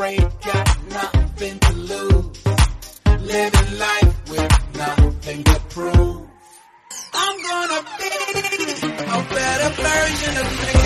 afraid, got nothing to lose. Living life with nothing to prove. I'm gonna be a better version of me.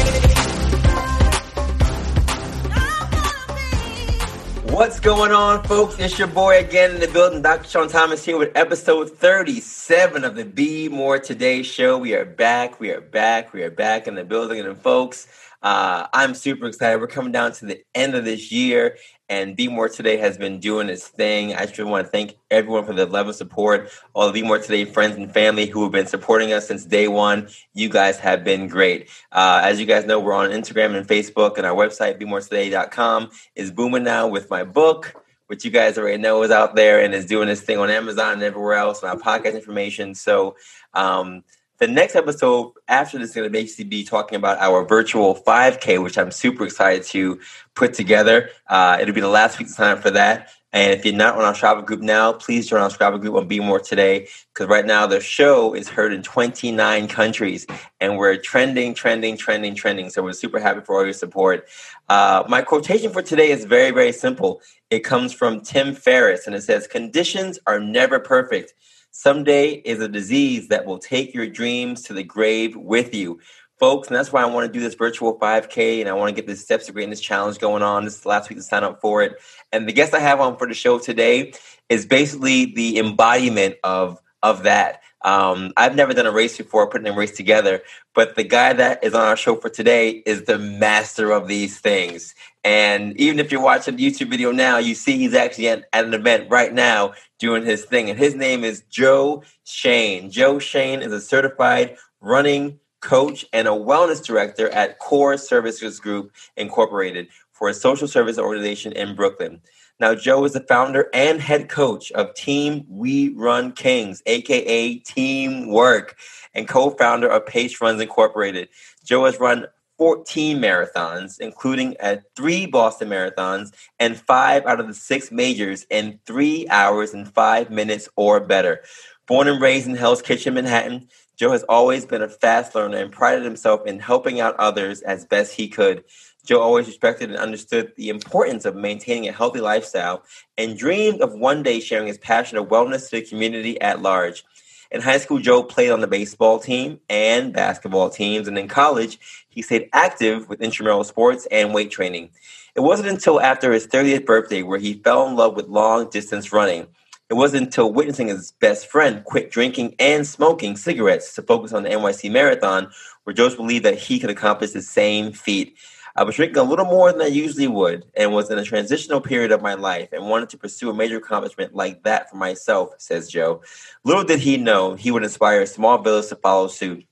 What's going on, folks? It's your boy again in the building, Dr. Sean Thomas here with episode 37 of the Be More Today show. We are back, we are back, we are back in the building. And folks, uh, I'm super excited. We're coming down to the end of this year, and Be More Today has been doing its thing. I just want to thank everyone for the love and support. All the Be More Today friends and family who have been supporting us since day one. You guys have been great. Uh, as you guys know, we're on Instagram and Facebook, and our website, BeMoreToday.com, is booming now with my book which you guys already know is out there and is doing this thing on Amazon and everywhere else, and our podcast information. So, um, the next episode after this is going to basically be talking about our virtual 5K, which I'm super excited to put together. Uh, it'll be the last week to sign up for that. And if you're not on our Strava group now, please join our Strava group on Be More today because right now the show is heard in 29 countries and we're trending, trending, trending, trending. So we're super happy for all your support. Uh, my quotation for today is very, very simple. It comes from Tim Ferriss and it says, Conditions are never perfect Someday is a disease that will take your dreams to the grave with you. Folks, and that's why I want to do this virtual 5K and I want to get this Steps to Greatness challenge going on. This is the last week to sign up for it. And the guest I have on for the show today is basically the embodiment of, of that. Um, I've never done a race before, putting a race together, but the guy that is on our show for today is the master of these things. And even if you're watching the YouTube video now, you see he's actually at, at, an event right now doing his thing. And his name is Joe Shayne. Joe Shayne is a certified running coach and a wellness director at Core Services Group Incorporated for a social service organization in Brooklyn. Now, Joe is the founder and head coach of Team We Run Kings, aka Teamwork, and co founder of Pace Runs Incorporated. Joe has run 14 marathons, including at three Boston marathons and five out of the six majors in three hours and five minutes or better. Born and raised in Hell's Kitchen, Manhattan, Joe has always been a fast learner and prided himself in helping out others as best he could. Joe always respected and understood the importance of maintaining a healthy lifestyle and dreamed of one day sharing his passion of wellness to the community at large. In high school, Joe played on the baseball team and basketball teams, and in college, he stayed active with intramural sports and weight training. It wasn't until after his 30th birthday where he fell in love with long distance running. It wasn't until witnessing his best friend quit drinking and smoking cigarettes to focus on the NYC Marathon where Joe believed that he could accomplish the same feat. I was drinking a little more than I usually would and was in a transitional period of my life and wanted to pursue a major accomplishment like that for myself, says Joe. Little did he know he would inspire a small village to follow suit.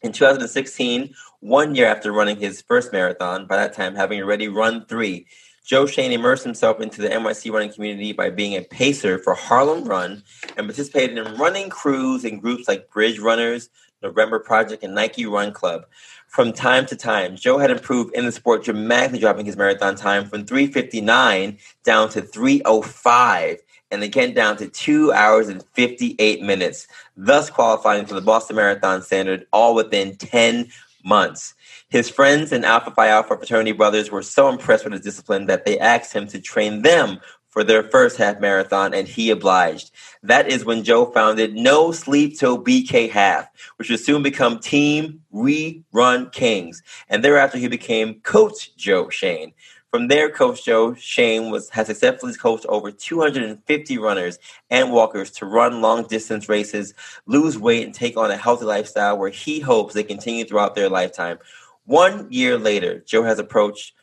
In 2016, one year after running his first marathon, by that time having already run three, Joe Shayne immersed himself into the NYC running community by being a pacer for Harlem Run and participated in running crews and groups like Bridge Runners, November Project, and Nike Run Club. From time to time, Joe had improved in the sport, dramatically dropping his marathon time from 359 down to 305 and again down to 2 hours and 58 minutes, thus qualifying for the Boston Marathon standard all within 10 months. His friends and Alpha Phi Alpha fraternity brothers were so impressed with his discipline that they asked him to train them for their first half marathon, and he obliged. That is when Joe founded No Sleep Till BK Half, which would soon become Team We Run Kings. And thereafter, he became Coach Joe Shayne. From there, Coach Joe Shayne was has successfully coached over 250 runners and walkers to run long distance races, lose weight, and take on a healthy lifestyle where he hopes they continue throughout their lifetime. One year later, Joe has approached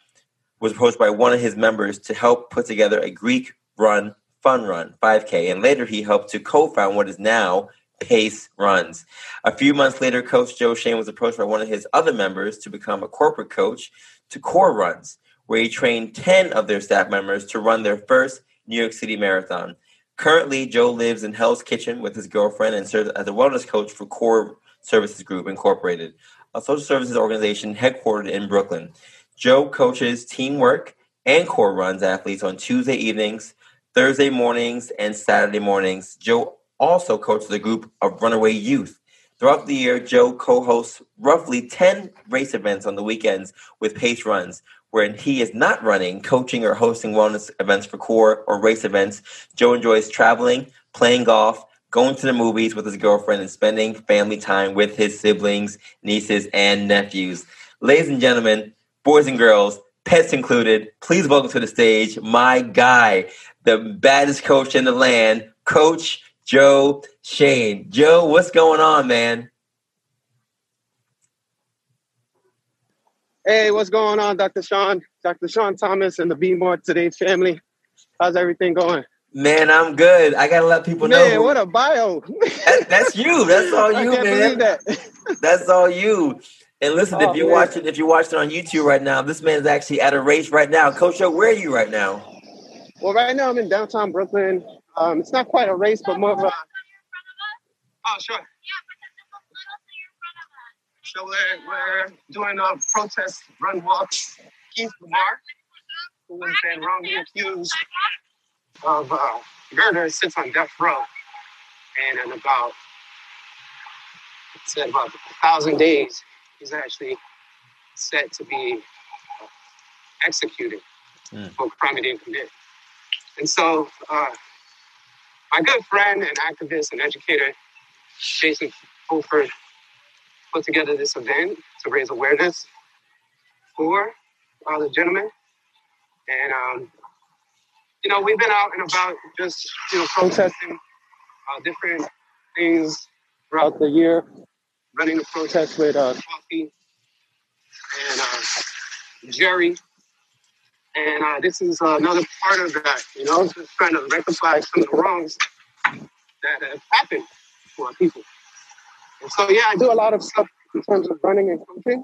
was approached by one of his members to help put together a Greek run fun run 5K, and later he helped to co-found what is now Pace Runs. A few months later, Coach Joe Shayne was approached by one of his other members to become a corporate coach to Core Runs, where he trained 10 of their staff members to run their first New York City Marathon. Currently, Joe lives in Hell's Kitchen with his girlfriend and serves as a wellness coach for Core Services Group Incorporated, a social services organization headquartered in Brooklyn. Joe coaches teamwork and core runs athletes on Tuesday evenings, Thursday mornings, and Saturday mornings. Joe also coaches a group of runaway youth. Throughout the year, Joe co hosts roughly 10 race events on the weekends with pace runs, where he is not running, coaching, or hosting wellness events for core or race events. Joe enjoys traveling, playing golf, going to the movies with his girlfriend, and spending family time with his siblings, nieces, and nephews. Ladies and gentlemen, boys and girls, pets included, please welcome to the stage my guy, the baddest coach in the land, Coach Joe Shayne. Joe, what's going on, man? Hey, what's going on, Dr. Sean? Dr. Sean Thomas and the Be More Today family. How's everything going? Man, I'm good. I gotta let people know. Man, what a bio. That, that's you. That's all you, I can't man. believe that. That's all you. And listen, Oh, if you're man. watching, if you're watching on YouTube right now, this man is actually at a race right now. Coach where are you right now? Well, right now I'm in downtown Brooklyn. Um, it's not quite a race, but more of a. Oh, sure. Yeah, but there's a little thing in front of us. So we're, we're doing a protest run walk. Keith LaMar, who has been wrongly accused of uh, murder, sits on death row. And in about, it's about a thousand days, he's actually set to be executed Mm. for a crime he didn't commit. And so, uh, my good friend and activist and educator, Jason Fulford, put together this event to raise awareness for uh, the gentleman. And, um, you know, we've been out and about just, you know, protesting uh, different things throughout the year, running the protest with uh, Coffee and uh, Jerry. And uh, this is another part of that, you know, just trying to rectify some of the wrongs that have happened to our people. And so, yeah, I do a lot of stuff in terms of running and coaching,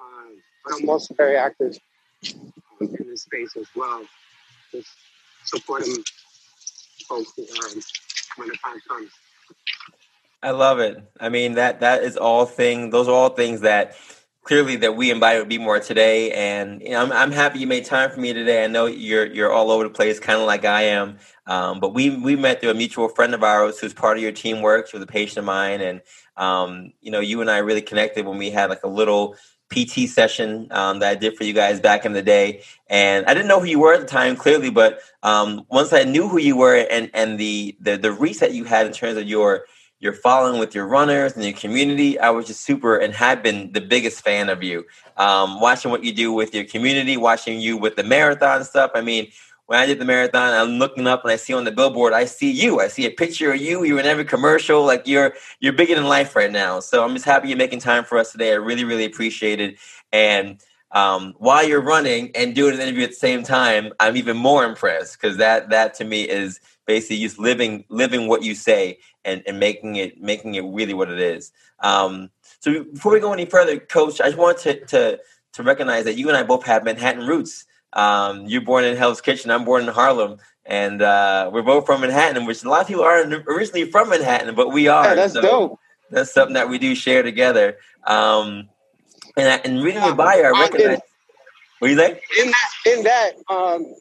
um, but I'm also very active in this space as well, just supporting folks um, when the time comes. I love it. I mean that that is all thing. Those are all things that clearly that we invite to be more today. And you know, I'm I'm happy you made time for me today. I know you're you're all over the place, kind of like I am. Um, but we we met through a mutual friend of ours who's part of your team works was a patient of mine, and um, you know, you and I really connected when we had like a little PT session um, that I did for you guys back in the day. And I didn't know who you were at the time, clearly, but um, once I knew who you were and and the the the reset you had in terms of your your following with your runners and your community, I was just super and have been the biggest fan of you. Um, watching what you do with your community, watching you with the marathon stuff. I mean, when I did the marathon, I'm looking up and I see on the billboard, I see you. I see a picture of you. You're in every commercial. Like you're you're bigger than life right now. So I'm just happy you're making time for us today. I really really appreciate it. And um, while you're running and doing an interview at the same time, I'm even more impressed because that that to me is basically just living living what you say and, and making it making it really what it is. Um, so before we go any further, Coach, I just want to to to recognize that you and I both have Manhattan roots. Um, you're born in Hell's Kitchen. I'm born in Harlem, and uh, we're both from Manhattan, which a lot of people aren't originally from Manhattan, but we are. Yeah, that's So dope. That's something that we do share together. Um, and, I, and reading your bio, I recognize. What do you think? in that in that um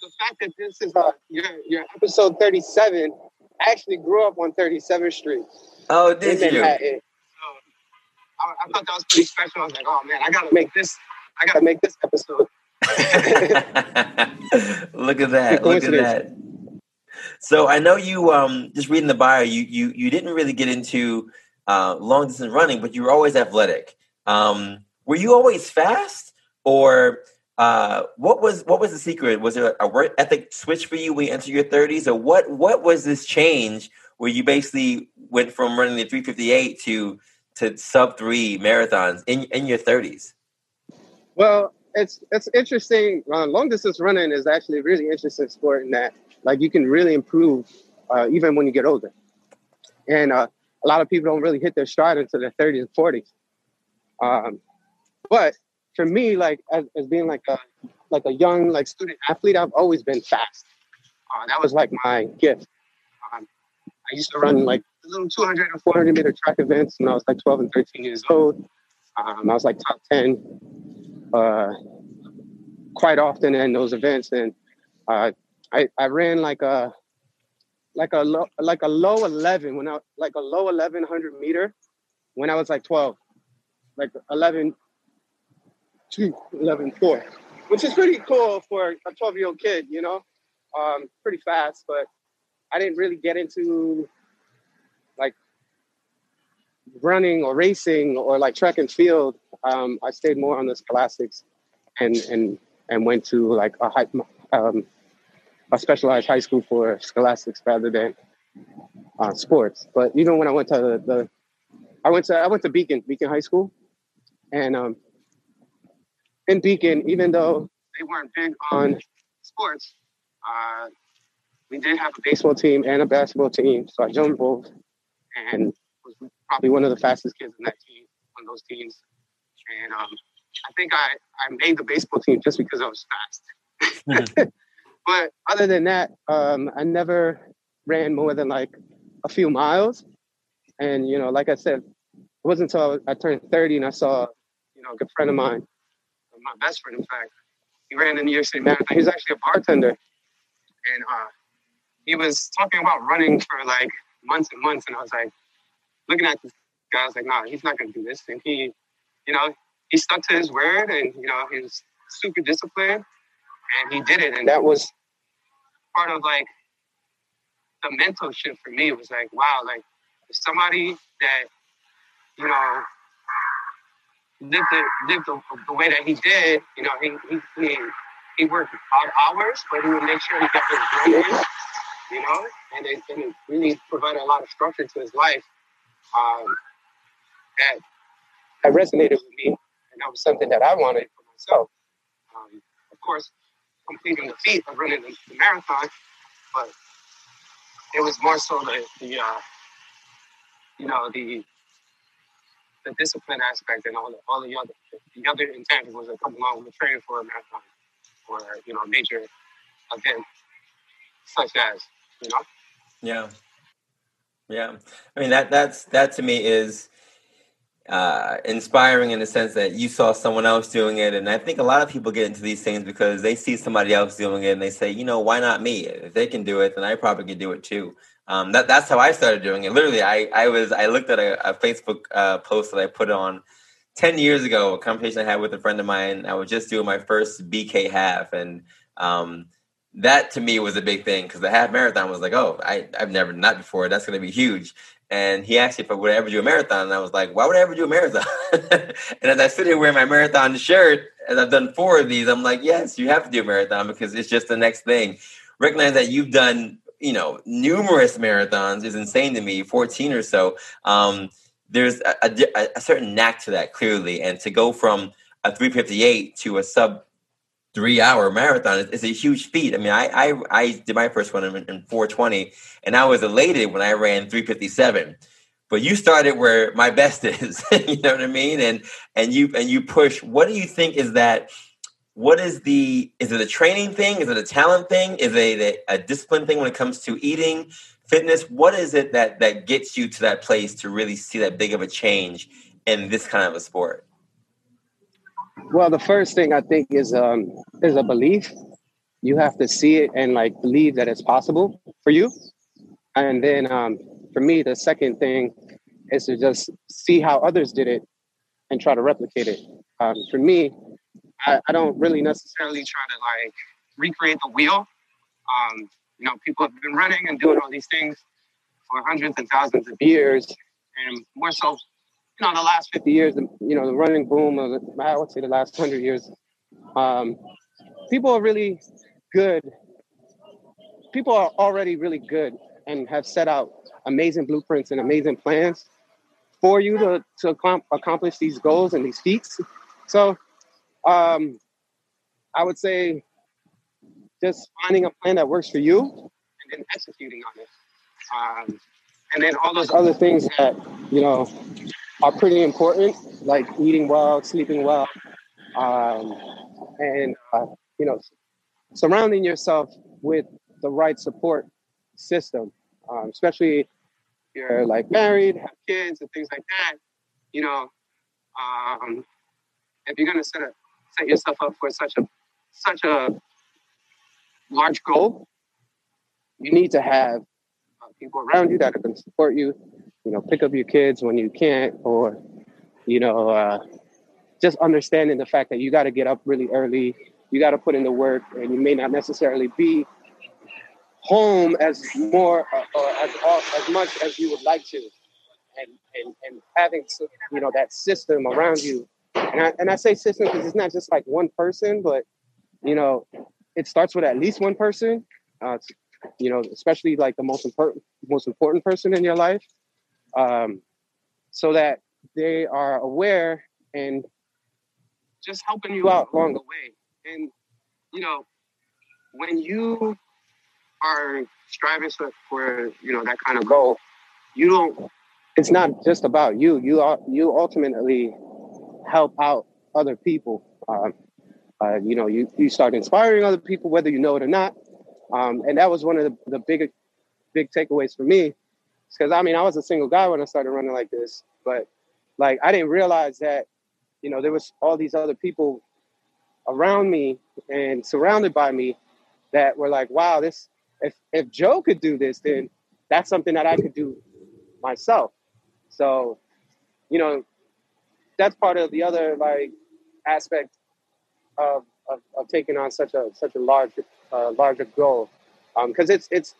the fact that this is uh your your episode 37 I actually grew up on 37th Street Oh, did you? Manhattan. So I, I thought that was pretty special. I was like, oh man, I gotta make this I gotta make this episode. look at that! Look at that! So I know you. Um, just reading the bio, you you you didn't really get into uh, long distance running, but you were always athletic. Um, were you always fast, or uh, what was what was the secret? Was there a work ethic switch for you when you entered your thirties, or what? What was this change where you basically went from running the three fifty eight to to sub three marathons in in your thirties? Well, it's it's interesting. Uh, long distance running is actually a really interesting sport in that like you can really improve uh, even when you get older. And uh, a lot of people don't really hit their stride until their 30s and 40s. Um, but for me, like as, as being like a like a young like student athlete, I've always been fast. Uh, that was like my gift. Um, I used to run like little 200 and 400 meter track events when I was like 12 and 13 years old. Um, I was like top 10 uh, quite often in those events, and uh, I I ran like a like a low, like a low 11 when I like a low 1100 meter when I was like 12, like 11 two eleven four, which is pretty cool for a twelve year old kid. You know, um, pretty fast, but I didn't really get into like running or racing or like track and field. Um, I stayed more on the scholastics and and and went to like a high, um, a specialized high school for scholastics rather than uh, sports. But even when I went to the, the, I went to I went to Beacon Beacon High School, and um, in Beacon, even though they weren't big on sports, uh, we did have a baseball team and a basketball team. So I joined both, and was probably one of the fastest kids in that team on those teams. And um, I think I, I made the baseball team just because I was fast. Mm-hmm. but other than that, um, I never ran more than like a few miles. And, you know, like I said, it wasn't until I turned 30 and I saw, you know, a good friend of mine, my best friend, in fact, he ran the New York City Marathon. He's actually a bartender. And uh, he was talking about running for like months and months. And I was like, looking at this guy, I was like, nah, he's not going to do this. And he, you know, he stuck to his word and, you know, he was super disciplined and he did it. And that was part of like the mental shift for me. It was like, wow, like somebody that, you know, lived the, lived the, the way that he did, you know, he, he, he, he worked odd hours, but he would make sure he got his in, you know, and it, and it really provided a lot of structure to his life um, that, that resonated with me and that was something that I wanted for myself. Um, of course, completing the feat of running the, the, marathon, but it was more so the, the uh, you know, the the discipline aspect and all the all the other the other intangibles that come along with training for a marathon or you know major event such as you know. Yeah. Yeah. I mean that that's that to me is uh, inspiring in the sense that you saw someone else doing it. And I think a lot of people get into these things because they see somebody else doing it and they say, you know, why not me? If they can do it, then I probably can do it too. Um, that, that's how I started doing it. Literally, I, I was I looked at a, a Facebook uh, post that I put on 10 years ago, a conversation I had with a friend of mine. I was just doing my first BK half. And um, that to me was a big thing because the half marathon was like, oh, I, I've never done that before. That's going to be huge. And he asked me if I would ever do a marathon. And I was like, why would I ever do a marathon? and as I sit here wearing my marathon shirt, as I've done four of these, I'm like, yes, you have to do a marathon because it's just the next thing. Recognize that you've done, you know, numerous marathons is insane to me, 14 or so. Um, there's a, a, a certain knack to that, clearly. And to go from a 358 to a sub three hour marathon is, a huge feat. I mean, I, I, I did my first one in, in 420 and I was elated when I ran 357. But you started where my best is, you know what I mean? And and you and you push. What do you think is that? What is the? Is it a training thing? Is it a talent thing? Is it a, a discipline thing when it comes to eating, fitness? What is it that that gets you to that place to really see that big of a change in this kind of a sport? Well, the first thing I think is um, is a belief. You have to see it and like believe that it's possible for you. And then um, for me, the second thing is to just see how others did it and try to replicate it. Um, for me, I, I, don't really necessarily try to like recreate the wheel. Um, you know, people have been running and doing all these things for hundreds and thousands of years, and more so you know, the last 50 years, you know, the running boom of, I would say the last 100 years, um, people are really good. People are already really good and have set out amazing blueprints and amazing plans for you to, to accomplish these goals and these feats. So um, I would say just finding a plan that works for you and then executing on it. Um, and then all those other things that, you know, are pretty important, like eating well, sleeping well, um, and uh, you know, surrounding yourself with the right support system, um, especially if you're like married, have kids, and things like that. You know, um, if you're gonna set a, set yourself up for such a such a large goal, you need to have uh, people around you that are going to support you you know, pick up your kids when you can't, or, you know, uh, just understanding the fact that you got to get up really early, you got to put in the work, and you may not necessarily be home as more uh, or as as much as you would like to, and and and having you know that system around you, and I and I say system because it's not just like one person, but you know, it starts with at least one person. Uh, you know, especially like the most important most important person in your life, um, so that they are aware and just helping you out along the way. And you know, when you are striving for you know that kind of goal, you don't. It's not just about you. You are you ultimately help out other people. Um, uh, you know, you you start inspiring other people, whether you know it or not. Um, and that was one of the, the big big takeaways for me, because I mean I was a single guy when I started running like this, but like I didn't realize that you know there was all these other people around me and surrounded by me that were like, wow, this if if Joe could do this, then that's something that I could do myself. So, you know, that's part of the other like aspect of of, of taking on such a such a large uh, larger goal, because um, it's it's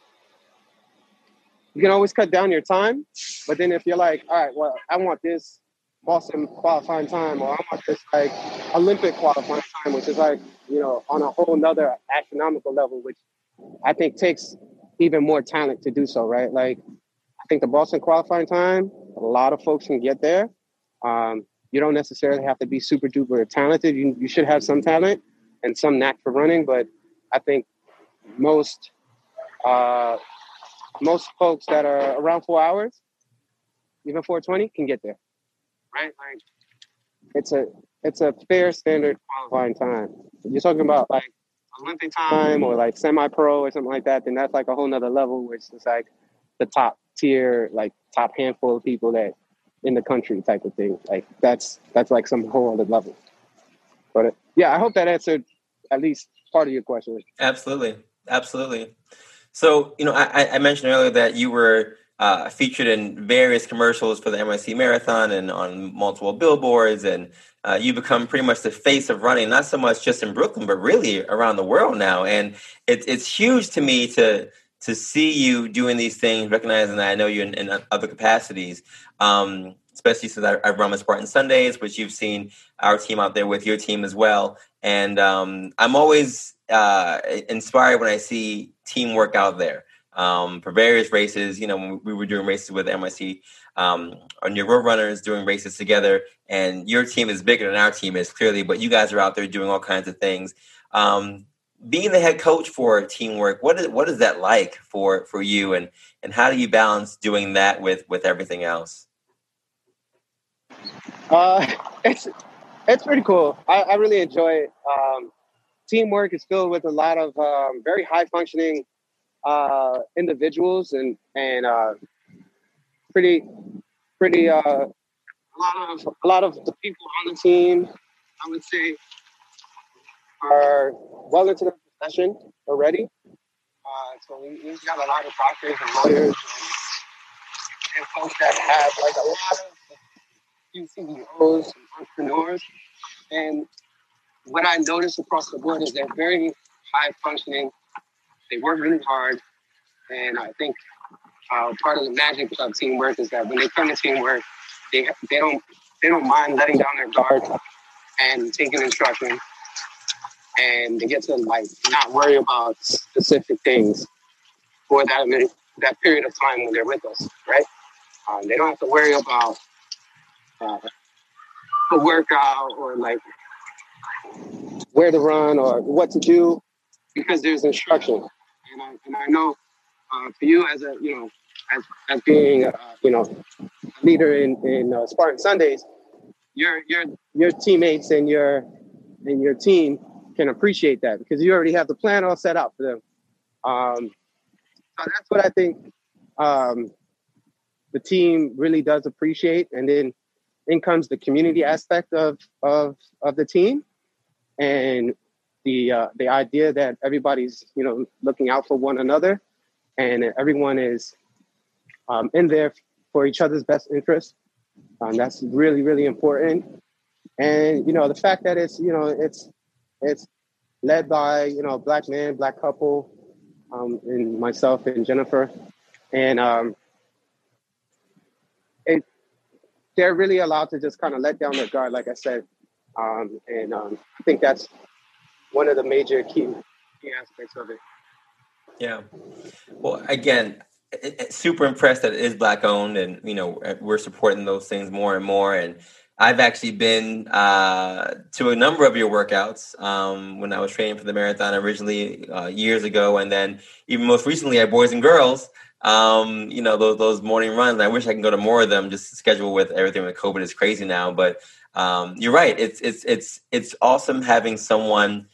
you can always cut down your time, but then if you're like, all right, well, I want this Boston qualifying time, or I want this like Olympic qualifying time, which is like you know on a whole nother astronomical level, which I think takes even more talent to do so, right? Like, I think the Boston qualifying time, a lot of folks can get there. Um, you don't necessarily have to be super duper talented. You, you should have some talent and some knack for running, but I think most uh, most folks that are around four hours, even 420, can get there. Right? Like, it's a it's a fair standard qualifying time. You're talking about like Olympic time or like semi pro or something like that, then that's like a whole nother level where it's just like the top tier, like top handful of people that in the country type of thing. Like that's that's like some whole other level. But uh, yeah, I hope that answered at least part of your question. Absolutely, absolutely. So you know, I, I mentioned earlier that you were uh, featured in various commercials for the NYC Marathon and on multiple billboards, and uh, you become pretty much the face of running, not so much just in Brooklyn, but really around the world now. And it's it's huge to me to to see you doing these things, recognizing that I know you in, in other capacities. Um, especially since I, I run with Spartan Sundays, which you've seen our team out there with your team as well. And um, I'm always uh, inspired when I see teamwork out there um, for various races. You know, we were doing races with NYC um, on your road runners doing races together, and your team is bigger than our team is clearly, but you guys are out there doing all kinds of things. Um, being the head coach for teamwork, what is what is that like for for you, and and how do you balance doing that with with everything else? Uh, it's it's pretty cool. I, I really enjoy it. Um, teamwork is filled with a lot of um, very high functioning uh, individuals and and uh, pretty pretty uh, a lot of a lot of the people on the team, I would say, are well into the profession already. Uh, so we, we've got a lot of doctors and lawyers and, and folks that have like a lot of CEOs and entrepreneurs. And what I notice across the board is they're very high functioning. They work really hard. And I think uh, part of the magic of teamwork is that when they come to teamwork, they they don't they don't mind letting down their guard and taking instruction, and they get to like not worry about specific things for that that period of time when they're with us, right? Um, they don't have to worry about uh, a workout or like where to run or what to do because there's instruction. And I, and I know uh, for you as a you know as, as being uh, you know leader in in uh, Spartan Sundays, your your your teammates and your and your team can appreciate that because you already have the plan all set out for them. Um, so that's what I think um, the team really does appreciate, and then in comes the community aspect of of of the team, and the uh, the idea that everybody's you know looking out for one another and everyone is um, in there for each other's best interest. Um, that's really, really important. and you know the fact that it's you know it's it's led by you know black man, black couple, um, and myself and Jennifer, and um, it they're really allowed to just kind of let down their guard, like I said, um, and um, I think that's one of the major key key aspects of it. Yeah. Well, again, super impressed that it is black owned, and you know we're supporting those things more and more. And I've actually been uh, to a number of your workouts um, when I was training for the marathon originally uh, years ago, and then even most recently at Boys and Girls. Um, you know those those morning runs. I wish I can go to more of them. Just schedule with everything with COVID is crazy now, but um, you're right. It's it's it's it's awesome having someone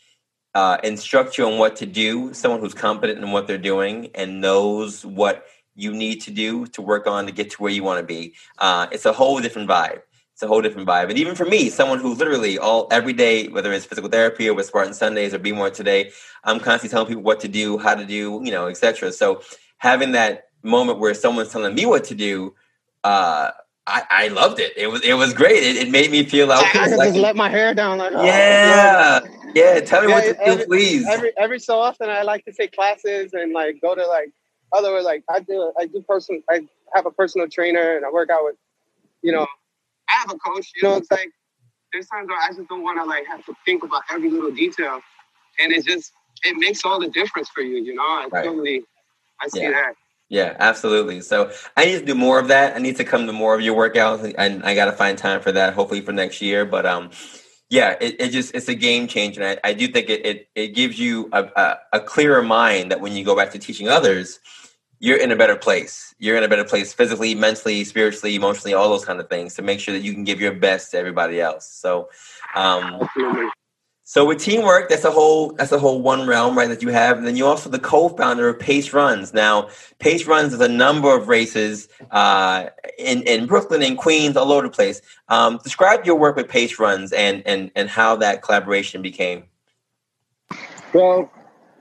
uh, instruct you on what to do. Someone who's competent in what they're doing and knows what you need to do to work on to get to where you want to be. Uh, it's a whole different vibe it's a whole different vibe. And even for me, someone who literally all every day, whether it's physical therapy or with Spartan Sundays or Be More Today, I'm constantly telling people what to do, how to do, you know, etc. So having that moment where someone's telling me what to do, uh, I, I loved it. It was it was great. It, it made me feel like I like, just let my hair down. Like oh, yeah, yeah. Tell me yeah, what to every, do, please. Every every so often, I like to take classes and like go to like other like I do I do person I have a personal trainer and I work out with you know I have a coach. You know, it's like there's times where I just don't want to like have to think about every little detail, and it just it makes all the difference for you. You know, I right. totally I see yeah. that. Yeah, absolutely. So I need to do more of that. I need to come to more of your workouts, and I got to find time for that. Hopefully for next year. But um, yeah, it, it just it's a game changer. And I, I do think it, it it gives you a, a, a clearer mind that when you go back to teaching others, you're in a better place. You're in a better place physically, mentally, spiritually, emotionally, all those kind of things to make sure that you can give your best to everybody else. So, um, so with teamwork, that's a whole that's a whole one realm, right? That you have, and then you're also the co-founder of Pace Runs. Now, Pace Runs is a number of races uh, in in Brooklyn and Queens, all over the place. Um, describe your work with Pace Runs and and and how that collaboration became. Well,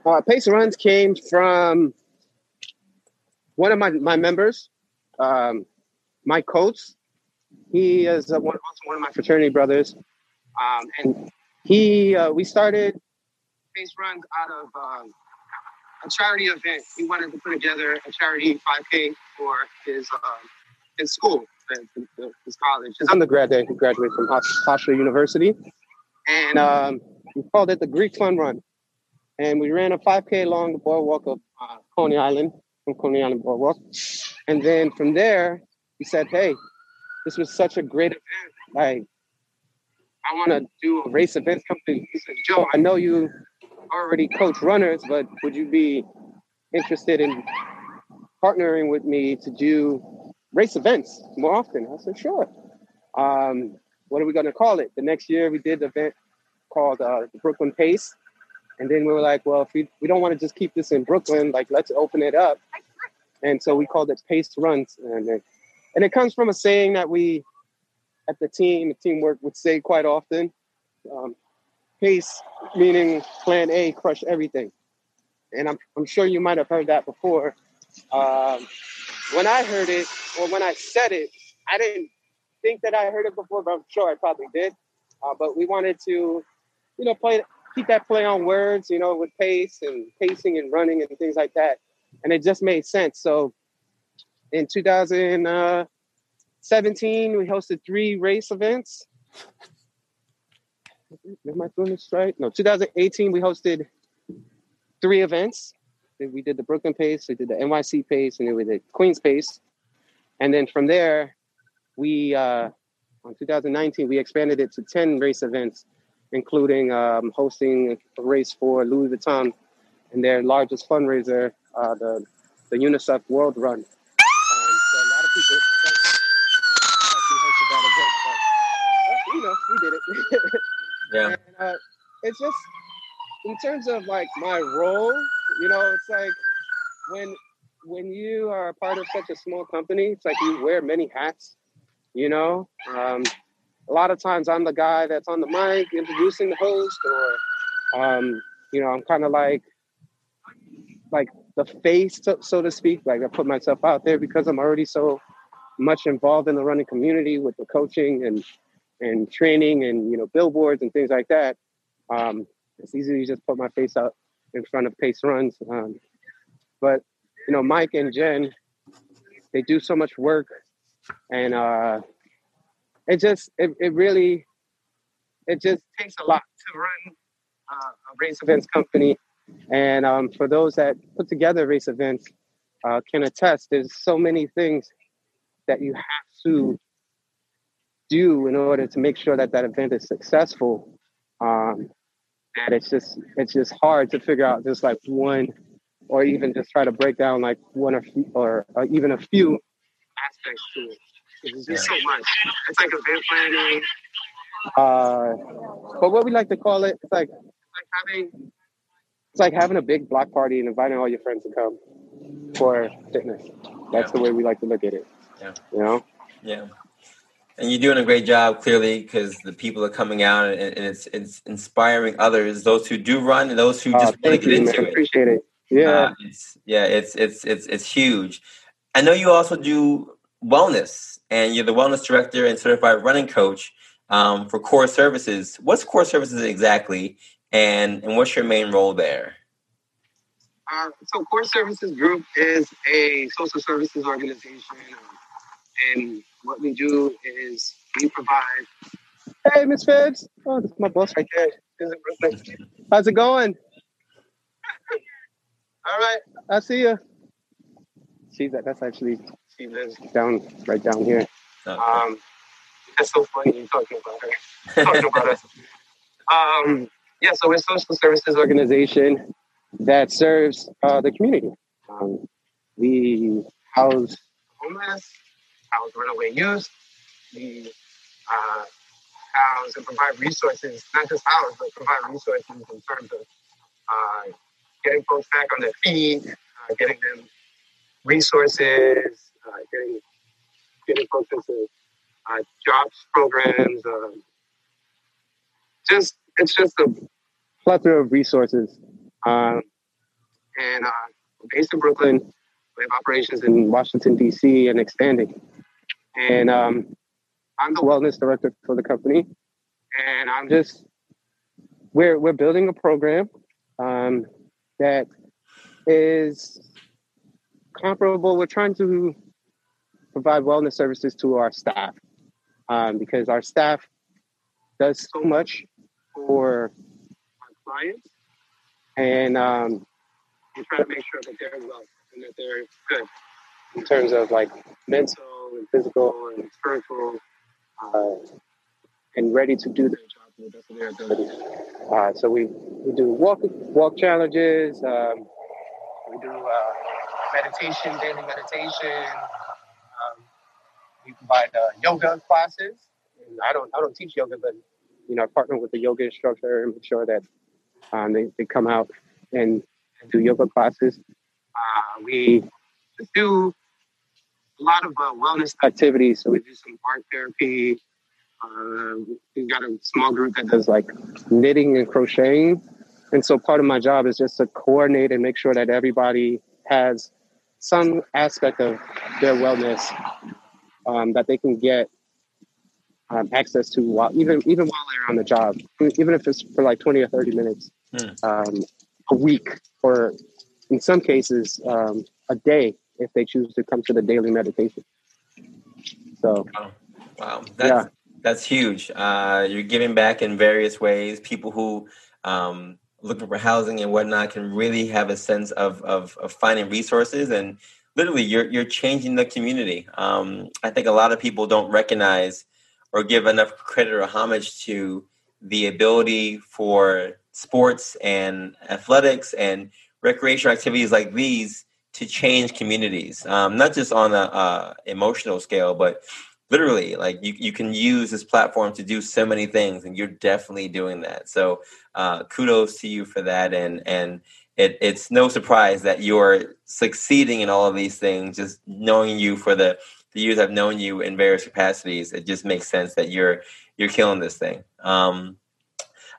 uh, Pace Runs came from one of my, my members, um, Mike Coates, he is uh, one, also one of my fraternity brothers. Um, and he, uh, we started Pace Runs out of um, a charity event. He wanted to put together a charity 5K for his, uh, his school, his college, his undergrad that he graduated from Hofstra University. And um, we called it the Greek Fun Run. And we ran a 5K along the boardwalk of uh, Coney Island from Coney Island Boardwalk. And then from there, he said, Hey, this was such a great event. Like, I want to do a race event company. He said, Joe, I know you already coach runners, but would you be interested in partnering with me to do race events more often? I said, sure. Um, what are we going to call it? The next year we did an event called uh, the Brooklyn Pace. And then we were like, well, if we, we don't want to just keep this in Brooklyn, like let's open it up. And so we called it Pace Runs. And it, and it comes from a saying that we at the team, the teamwork would say quite often. Um, pace meaning plan A, crush everything. And I'm, I'm sure you might have heard that before. Um, when I heard it, or when I said it, I didn't think that I heard it before, but I'm sure I probably did. Uh, but we wanted to, you know, play keep that play on words, you know, with pace and pacing and running and things like that. And it just made sense. So in 2017, we hosted three race events. Am I doing this right? No, 2018, we hosted three events. We did the Brooklyn Pace, we did the NYC Pace, and then we did Queens Pace. And then from there, we, uh, on 2019, we expanded it to 10 race events including um, hosting a race for Louis Vuitton and their largest fundraiser, uh, the the UNICEF World Run. Um, so a lot of people hosted that event, but you know, we did it. yeah. And, uh, it's just in terms of like my role, you know, it's like when when you are a part of such a small company, it's like you wear many hats. You know, um, a lot of times I'm the guy that's on the mic introducing the host, or um, you know, I'm kind of like like the face, so, so to speak. Like I put myself out there because I'm already so much involved in the running community with the coaching and and training and you know billboards and things like that, um, it's easy to just put my face out in front of pace runs. Um, but you know, Mike and Jen, they do so much work, and uh, it just it, it really it just takes a lot to run uh, a race events company. And um, for those that put together race events, uh, can attest. There's so many things that you have to do in order to make sure that that event is successful. Um, and it's just it's just hard to figure out just like one, or even just try to break down like one or few, or, or even a few aspects to it. It's just so much. It's like event planning. Uh, but what we like to call it, it's like, it's like having it's like having a big block party and inviting all your friends to come for fitness. That's Yeah. the way we like to look at it. Yeah. You know? Yeah. And you're doing a great job, clearly, because the people are coming out and, and it's it's inspiring others, those who do run and those who Uh, just want to get you, into man. it. Appreciate it. Yeah. Uh, it's yeah, it's it's it's it's huge. I know you also do wellness, and you're the wellness director and certified running coach um, for Core Services. What's Core Services exactly, and and what's your main role there? Uh, so Core Services Group is a social services organization, um, and what we do is we provide. Hey, Miss Phibbs. Oh, this is my boss right there. How's it going? All right, I see you. She's that. That's actually she lives down right down here. Okay. Um, that's so funny you talking about her. talking about us. Um, yeah, so we're a social services organization that serves uh, the community. Um, we house homeless, house runaway youth. We uh, house and provide resources, not just house, but provide resources in terms of uh, getting folks back on their feet, uh, getting them resources, uh, getting getting folks into uh, jobs programs. Um, just it's just a plethora of resources. Um, and uh, based in Brooklyn. We have operations in Washington D.C. and expanding. And um, I'm the wellness director for the company, and I'm just we're we're building a program um, that is comparable. We're trying to provide wellness services to our staff um, because our staff does so much for our clients, and um, we try to make sure that they're well and that they're good in terms of like mental and physical and spiritual, uh, and ready to do their job to the best of their ability. Uh, so we, we do walk walk challenges. Um, we do uh, meditation, daily meditation. Um, we provide uh, yoga classes. And I don't I don't teach yoga, but you know I partner with the yoga instructor and make sure that um, they, they come out and do yoga classes. Uh, we do a lot of uh, wellness activities. So we do some art therapy. Uh, we've got a small group that does like knitting and crocheting. And so part of my job is just to coordinate and make sure that everybody has some aspect of their wellness um, that they can get um, access to while even even while they're on the job, even if it's for like twenty or thirty minutes Hmm. um, a week, or in some cases um, a day if they choose to come to the daily meditation. So Wow, that's that's huge. Uh, you're giving back in various ways. People who um, looking for housing and whatnot can really have a sense of of, of finding resources and literally you're you're changing the community. Um, I think a lot of people don't recognize or give enough credit or homage to the ability for sports and athletics and recreational activities like these to change communities, um, not just on a, a emotional scale, but literally like you, you can use this platform to do so many things and you're definitely doing that so uh, kudos to you for that and and it, it's no surprise that you're succeeding in all of these things just knowing you for the the years i've known you in various capacities it just makes sense that you're you're killing this thing um,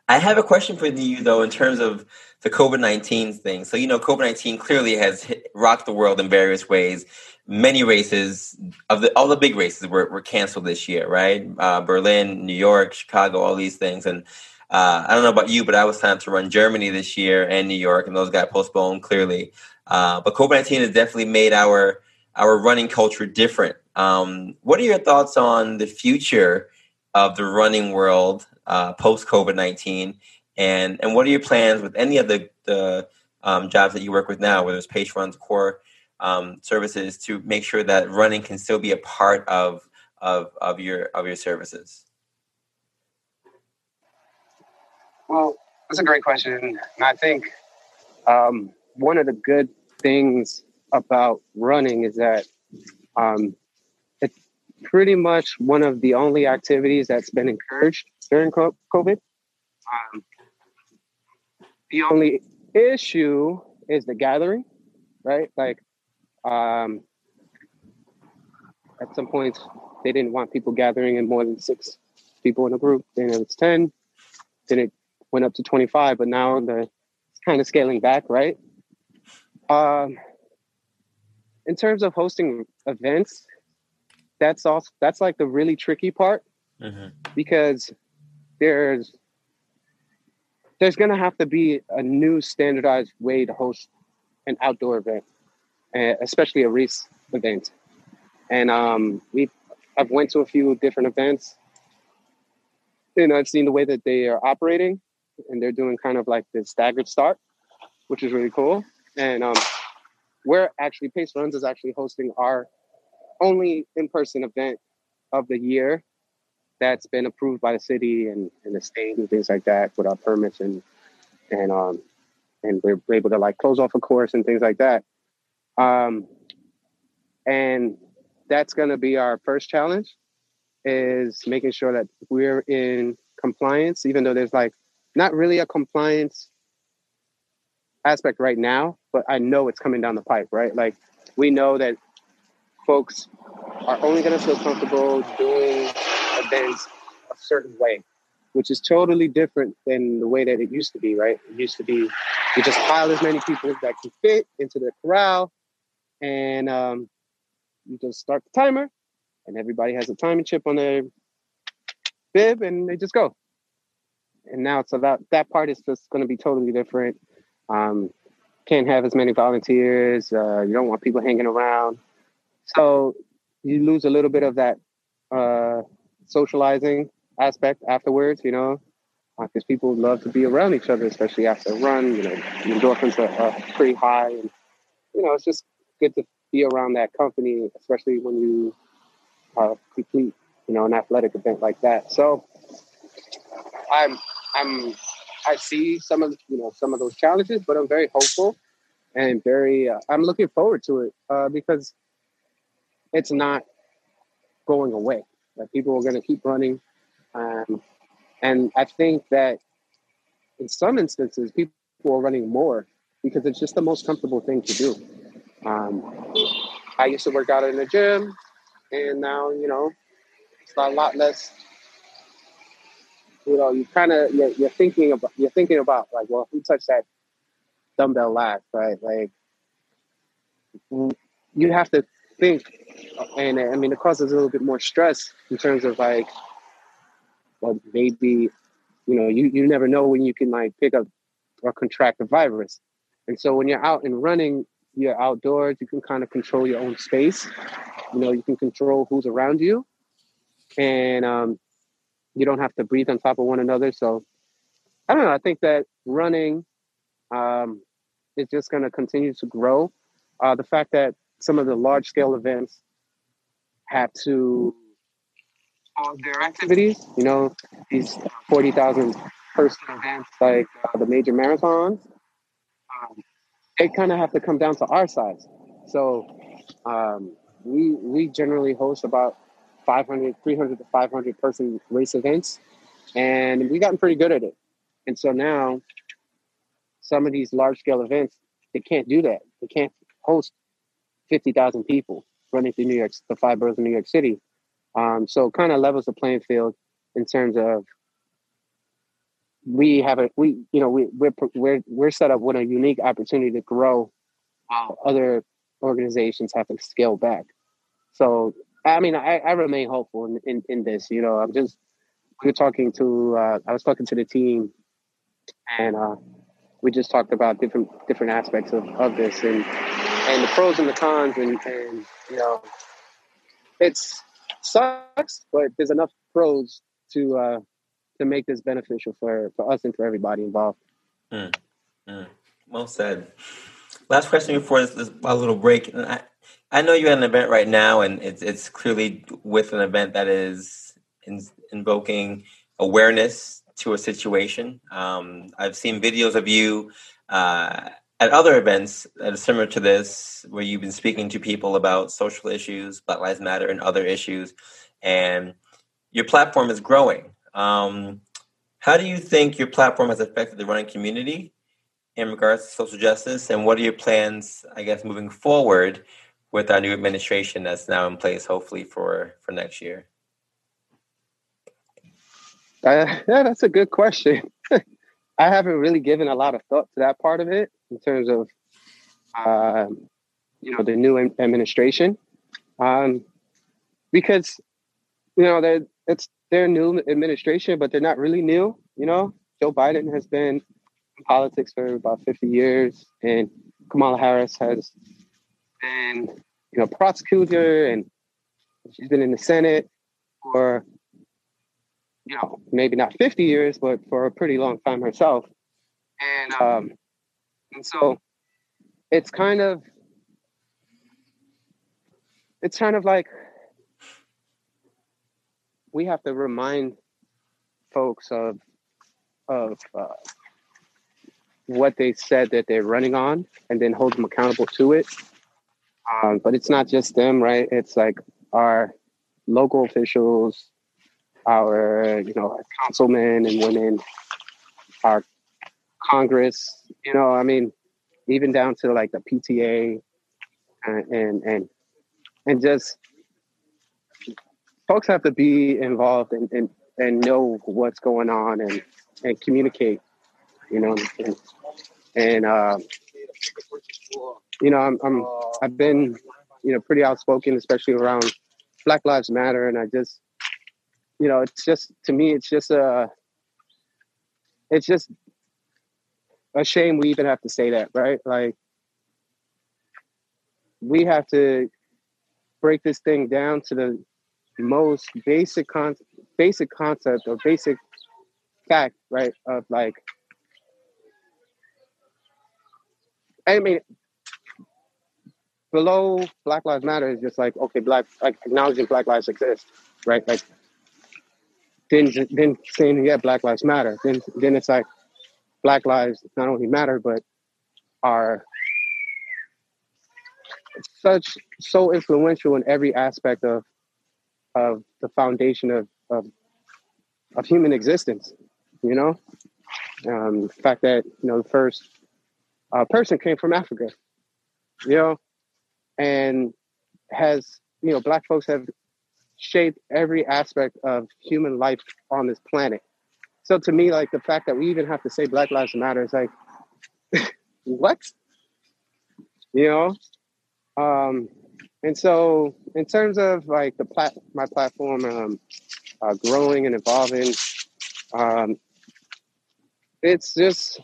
i have a question for you though in terms of the covid-19 thing so you know covid-19 clearly has hit, rocked the world in various ways many races of the all the big races were, were canceled this year, right? Uh, Berlin, New York, Chicago, all these things. And uh, I don't know about you, but I was signed to run Germany this year and New York, and those got postponed clearly. Uh, but COVID nineteen has definitely made our our running culture different. Um, what are your thoughts on the future of the running world uh, post COVID nineteen, and and what are your plans with any of the the um, jobs that you work with now, whether it's Pace Runs Core um, services, to make sure that running can still be a part of of of your of your services? Well, that's a great question. And I think um, one of the good things about running is that um, it's pretty much one of the only activities that's been encouraged during COVID. Um, the only issue is the gathering, right? Like, um, at some points, they didn't want people gathering in more than six people in a group. Then it was 10. Then it went up to 25, but now they're kind of scaling back, right? Um, in terms of hosting events, that's also that's like the really tricky part mm-hmm. because there's there's gonna have to be a new standardized way to host an outdoor event, especially a race event. And um, we I've went to a few different events. You know, I've seen the way that they are operating, and they're doing kind of like the staggered start, which is really cool. And um, we're actually Pace Runs is actually hosting our only in-person event of the year that's been approved by the city and, and the state and things like that with our permits and and um and we're able to like close off a course and things like that. Um and that's gonna be our first challenge is making sure that we're in compliance, even though there's like not really a compliance aspect right now, but I know it's coming down the pipe, right? Like we know that folks are only going to feel comfortable doing events a certain way, which is totally different than the way that it used to be, right? It used to be you just pile as many people that can fit into the corral, and um, you just start the timer, and everybody has a timing chip on their bib, and they just go. And now it's about that part is just going to be totally different. Um, can't have as many volunteers. Uh, you don't want people hanging around. So you lose a little bit of that uh, socializing aspect afterwards, you know, because uh, people love to be around each other, especially after a run. You know, endorphins are, are pretty high, and you know, it's just good to be around that company, especially when you complete, you know, an athletic event like that. So, I'm, I'm, I see some of you know some of those challenges, but I'm very hopeful and very. Uh, I'm looking forward to it uh, because it's not going away. That people are going to keep running, um, and I think that in some instances people are running more because it's just the most comfortable thing to do. Um, I used to work out in the gym, and now you know it's a lot less. You know, you kind of you're, you're thinking about you're thinking about like, well, who touched that dumbbell last, right? Like, you have to think, and I mean, it causes a little bit more stress in terms of like, well, maybe, you know, you, you never know when you can like pick up or contract a virus. And so when you're out and running, you're outdoors, you can kind of control your own space. You know, you can control who's around you. And um, you don't have to breathe on top of one another. So I don't know. I think that running um, is just going to continue to grow. Uh, the fact that some of the large scale events have to pause their activities. You know, these 40,000 person events like uh, the major marathons, um, they kind of have to come down to our size. So um, we we generally host about 500, 300 to 500 person race events, and we've gotten pretty good at it. And so now, some of these large scale events, they can't do that. They can't host 50,000 people running through New York, the five boroughs of New York City. Um, so kind of levels the playing field in terms of we have a we you know we we're we're we're set up with a unique opportunity to grow while other organizations have to scale back. So I mean, I, I remain hopeful in, in, in this. You know, I'm just we were talking to uh, I was talking to the team, and uh, we just talked about different different aspects of, of this and and the pros and the cons and, and you know it's sucks, but there's enough pros to uh, to make this beneficial for, for us and for everybody involved. Mm, mm. Well said. Last question before this, this little break. and I, I know you're at an event right now, and it's it's clearly with an event that is in, invoking awareness to a situation. Um, I've seen videos of you uh, at other events that are similar to this, where you've been speaking to people about social issues, Black Lives Matter, and other issues, and your platform is growing. Um, how do you think your platform has affected the running community in regards to social justice, and what are your plans, I guess, moving forward with our new administration that's now in place, hopefully for for next year? Uh, yeah, that's a good question. I haven't really given a lot of thought to that part of it in terms of, uh, you know, the new administration, um, because you know they it's their new administration, but they're not really new. You know, Joe Biden has been in politics for about fifty years, and Kamala Harris has been, you know, prosecutor, and she's been in the Senate for you know, maybe not 50 years, but for a pretty long time herself. And um, and so it's kind of it's kind of like we have to remind folks of of uh, what they said that they're running on, and then hold them accountable to it. Um, but it's not just them, right? It's like our local officials, our you know our councilmen and women, our Congress. You know, I mean, even down to like the PTA, and and and, and just folks have to be involved and, and and know what's going on and and communicate. You know, and, and uh, you know, I'm, I'm oh. I've been you know pretty outspoken, especially around Black Lives Matter, and I just you know, it's just to me, it's just a, it's just a shame we even have to say that, right? Like, we have to break this thing down to the most basic con basic concept or basic fact, right? Of like, I mean, below Black Lives Matter is just like okay, black like acknowledging Black lives exist, right? Like then then saying yeah black lives matter. Then then it's like black lives not only matter but are such so influential in every aspect of of the foundation of of, of human existence you know? Um, the fact that you know the first uh, person came from africa you know and has you know black folks have shaped every aspect of human life on this planet. So to me, like the fact that we even have to say Black Lives Matter is like, what? You know? Um, and so in terms of like the plat my platform um, uh, growing and evolving, um, it's just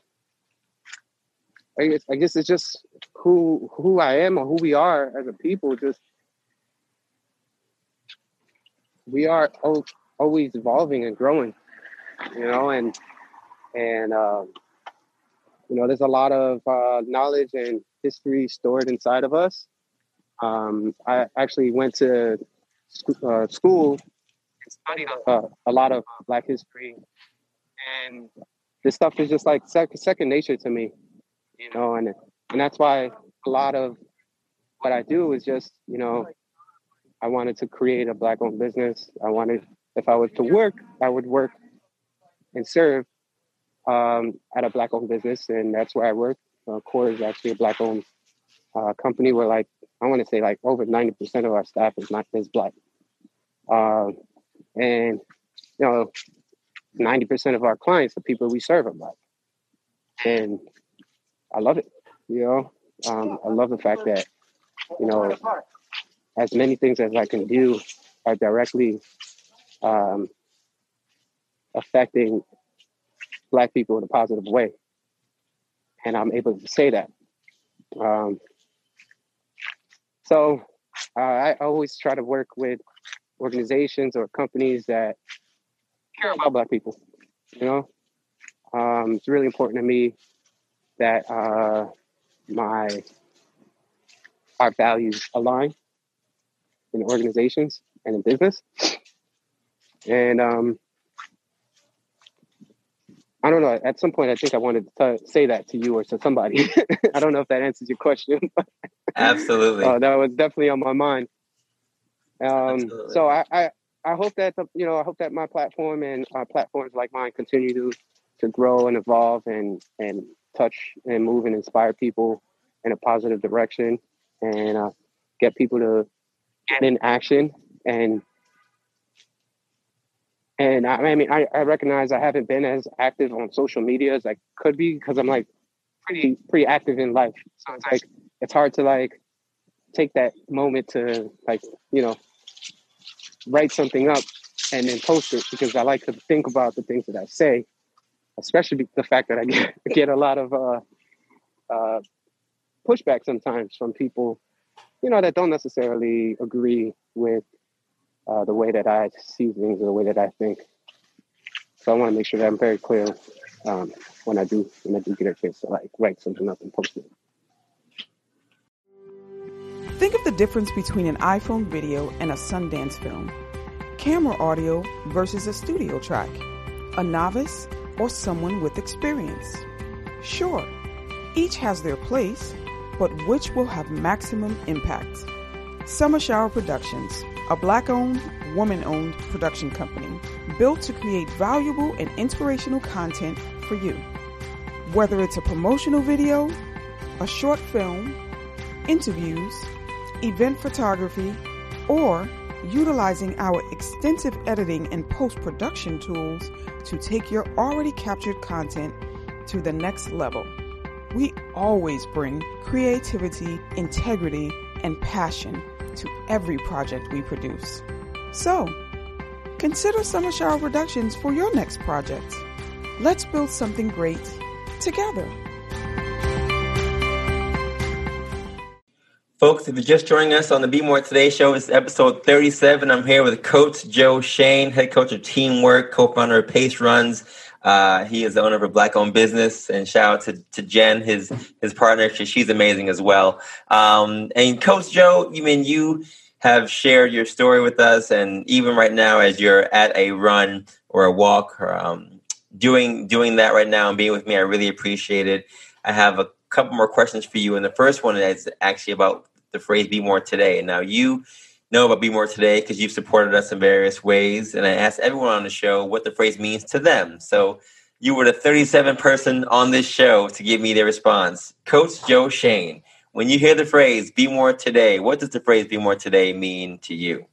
I guess, I guess it's just who who I am or who we are as a people just we are always evolving and growing, you know, and and um, you know, there's a lot of uh, knowledge and history stored inside of us. Um, I actually went to sc- uh, school and studied uh, a lot of Black history, and this stuff is just like sec- second nature to me, you know, and and that's why a lot of what I do is just you know I wanted to create a black owned business. I wanted, if I was to work, I would work and serve um, at a black owned business. And that's where I work. Uh, Core is actually a black owned uh, company where like, I want to say like over 90% of our staff is not is black. Uh, and, you know, 90% of our clients, the people we serve are black. And I love it, you know. Um, I love the fact that you know, as many things as I can do are directly um, affecting Black people in a positive way. And I'm able to say that. Um, so uh, I always try to work with organizations or companies that care about Black people. You know, um, it's really important to me that uh, my our values align in organizations and in business. And um, I don't know. At some point, I think I wanted to t- say that to you or to somebody. I don't know if that answers your question. Absolutely. uh, that was definitely on my mind. Um, so I, I, I hope that the, you know I hope that my platform and uh, platforms like mine continue to to grow and evolve and and touch and move and inspire people in a positive direction and uh, get people to get in action and and I, I mean I, I recognize I haven't been as active on social media as I could be because I'm like pretty pretty active in life. So it's like it's hard to like take that moment to like you know write something up and then post it because I like to think about the things that I say, especially the fact that I get, get a lot of uh, uh, pushback sometimes from people, you know, that don't necessarily agree with uh, the way that I see things or the way that I think. So I want to make sure that I'm very clear um, when I do when I do get a chance to like write something up and post it. Think of the difference between an iPhone video and a Sundance film, camera audio versus a studio track, a novice or someone with experience. Sure, each has their place, but which will have maximum impact? Summer Shower Productions, a black owned, woman owned production company built to create valuable and inspirational content for you. Whether it's a promotional video, a short film, interviews, event photography, or utilizing our extensive editing and post production tools to take your already captured content to the next level. We always bring creativity, integrity, and passion to every project we produce. So, consider Summer Shower Productions for your next project. Let's build something great together. Folks, if you're just joining us on the Be More Today show, it's episode 37. I'm here with Coach Joe Shayne, head coach of Teamwork, co-founder of Pace Runs. Uh, he is the owner of a black-owned business, and shout out to, to Jen, his his partner. She, she's amazing as well. Um, and Coach Joe, you mean you have shared your story with us, and even right now, as you're at a run or a walk, or um, doing doing that right now and being with me, I really appreciate it. I have a couple more questions for you, and the first one is actually about the phrase "Be More Today." And now you know about Be More Today because you've supported us in various ways, and I asked everyone on the show what the phrase means to them. So you were the 37th person on this show to give me their response. Coach Joe Shayne, when you hear the phrase "Be More Today," what does the phrase "Be More Today" mean to you?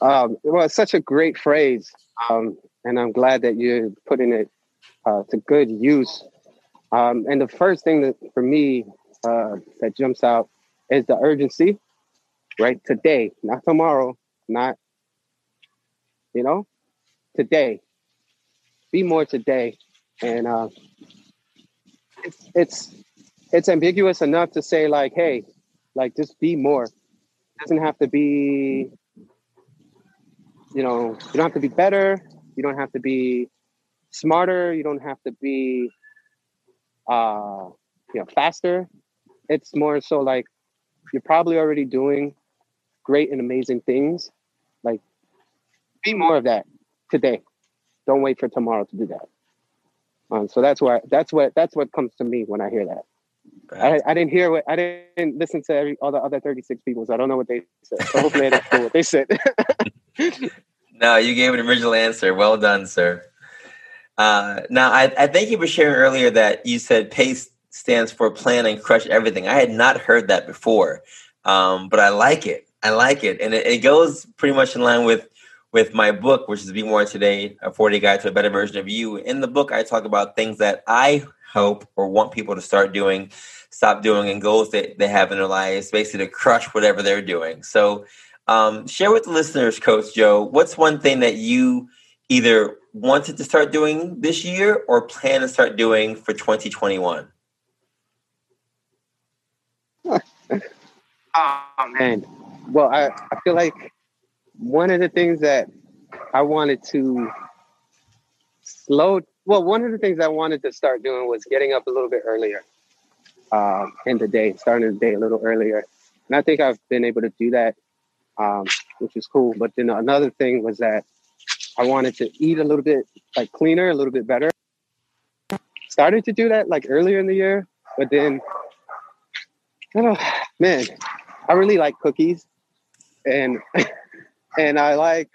Um, well, it's such a great phrase, um, and I'm glad that you're putting it uh, to good use. Um, and the first thing that for me uh, that jumps out is the urgency, right? Today, not tomorrow, not, you know, today. Be more today. And uh, it's, it's, ambiguous enough to say, like, hey, like, just be more. It doesn't have to be, you know, you don't have to be better. You don't have to be smarter. You don't have to be, uh, you know, faster it's more so like you're probably already doing great and amazing things. Like, be more of that today. Don't wait for tomorrow to do that. Um, so that's why that's what that's what comes to me when I hear that. I, I didn't hear what I didn't listen to every, all the other 36 people, so I don't know what they said. So hopefully I didn't know what they said. no, you gave an original answer. Well done, sir. Uh, now, I, I thank you for sharing earlier that you said pace stands for plan and crush everything. I had not heard that before, um, but I like it. I like it, and it, it, goes pretty much in line with with my book, which is "Be More Today: A 40 Guide to a Better Version of You." In the book, I talk about things that I hope or want people to start doing, stop doing and goals that they have in their lives, basically to crush whatever they're doing. So, um, share with the listeners, Coach Joe, what's one thing that you either wanted to start doing this year or plan to start doing for 2021? Oh man. Well, I, I feel like one of the things that I wanted to slow well, one of the things I wanted to start doing was getting up a little bit earlier um, in the day, starting the day a little earlier. And I think I've been able to do that, um, which is cool. But then another thing was that I wanted to eat a little bit like cleaner, a little bit better. Started to do that like earlier in the year, but then I don't man, I really like cookies and and I like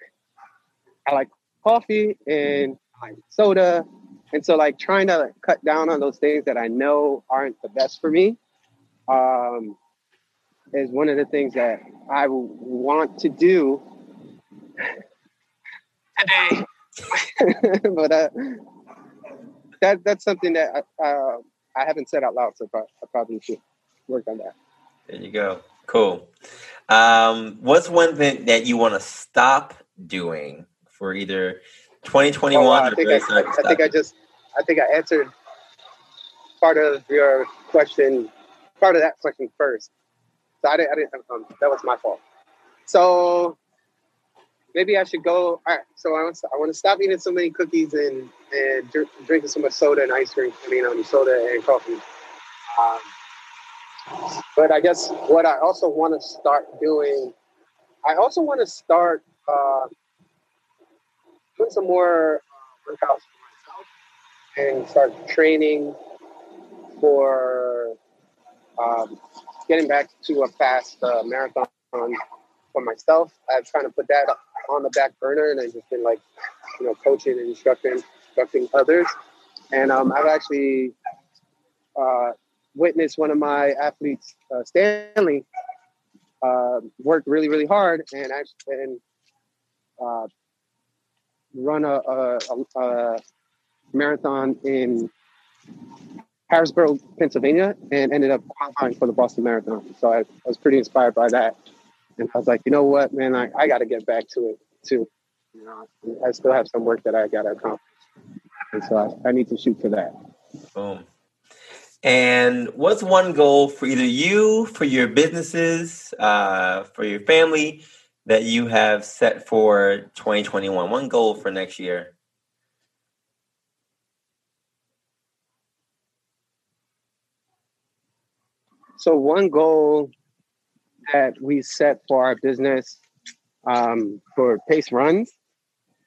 I like coffee and like soda. And so like trying to like, cut down on those things that I know aren't the best for me um, is one of the things that I want to do today. but uh, that that's something that uh, I haven't said out loud, so I probably should work on that. There you go. Cool. Um, what's one thing that you want to stop doing for either 2021 oh, I, think I, I, I think I just I think I answered part of your question, part of that question first. So I didn't, I didn't um, that was my fault. So maybe I should go. All right. So I want to, I want to stop eating so many cookies and and drinking so much soda and ice cream. I mean, um, soda and coffee. Um, but I guess what I also want to start doing, I also want to start uh, doing some more workouts for myself and start training for um, getting back to a fast uh, marathon for myself. I've trying to put that on the back burner, and I've just been like, you know, coaching and instructing, instructing others. And um, I've actually uh, witnessed one of my athletes, uh, Stanley, uh, worked really, really hard and actually and uh, run a, a, a, marathon in Harrisburg, Pennsylvania, and ended up qualifying for the Boston Marathon. So I, I was pretty inspired by that, and I was like, you know what, man, I, I got to get back to it too. You know, I still have some work that I got to accomplish, and so I, I need to shoot for that. Boom. And what's one goal for either you, for your businesses, uh, for your family that you have set for 2021? One goal for next year? So, one goal that we set for our business um, for Pace Runs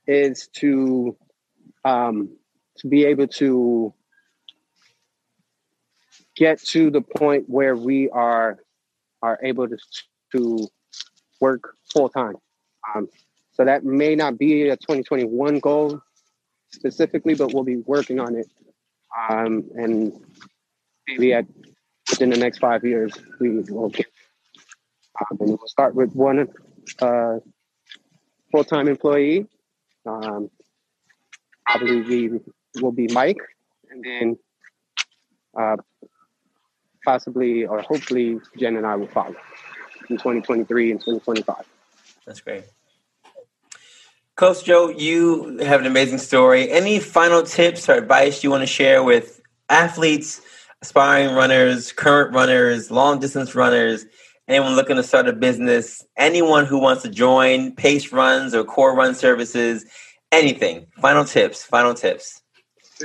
is to um, to be able to get to the point where we are are able to to work full time. Um, so that may not be a 2021 goal specifically, but we'll be working on it. Um, and maybe at within the next five years, we will get. Um, and we'll start with one uh, full time employee. Um, probably we will be Mike, and then uh, possibly or hopefully Jen and I will follow in 2023 and 2025. That's great. Coach Joe, you have an amazing story. Any final tips or advice you want to share with athletes, aspiring runners, current runners, long distance runners, anyone looking to start a business, anyone who wants to join Pace Runs or Core Run Services, anything? Final tips, final tips.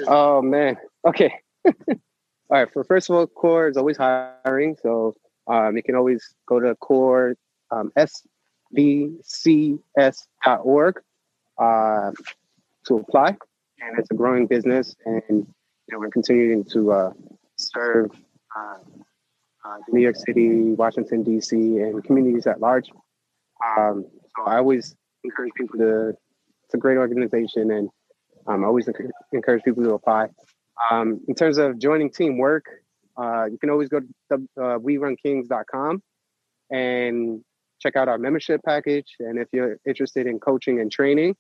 Oh, man. Okay. All right. For first of all, Core is always hiring, so um, you can always go to Core um, svcs.org uh, to apply, and it's a growing business, and you know, we're continuing to uh, serve uh, uh New York City, Washington D.C., and communities at large. Um, so I always encourage people to. It's a great organization, and um, I always encourage people to apply. Um, in terms of joining teamwork, uh, you can always go to uh, werunkings.com and check out our membership package. And if you're interested in coaching and training,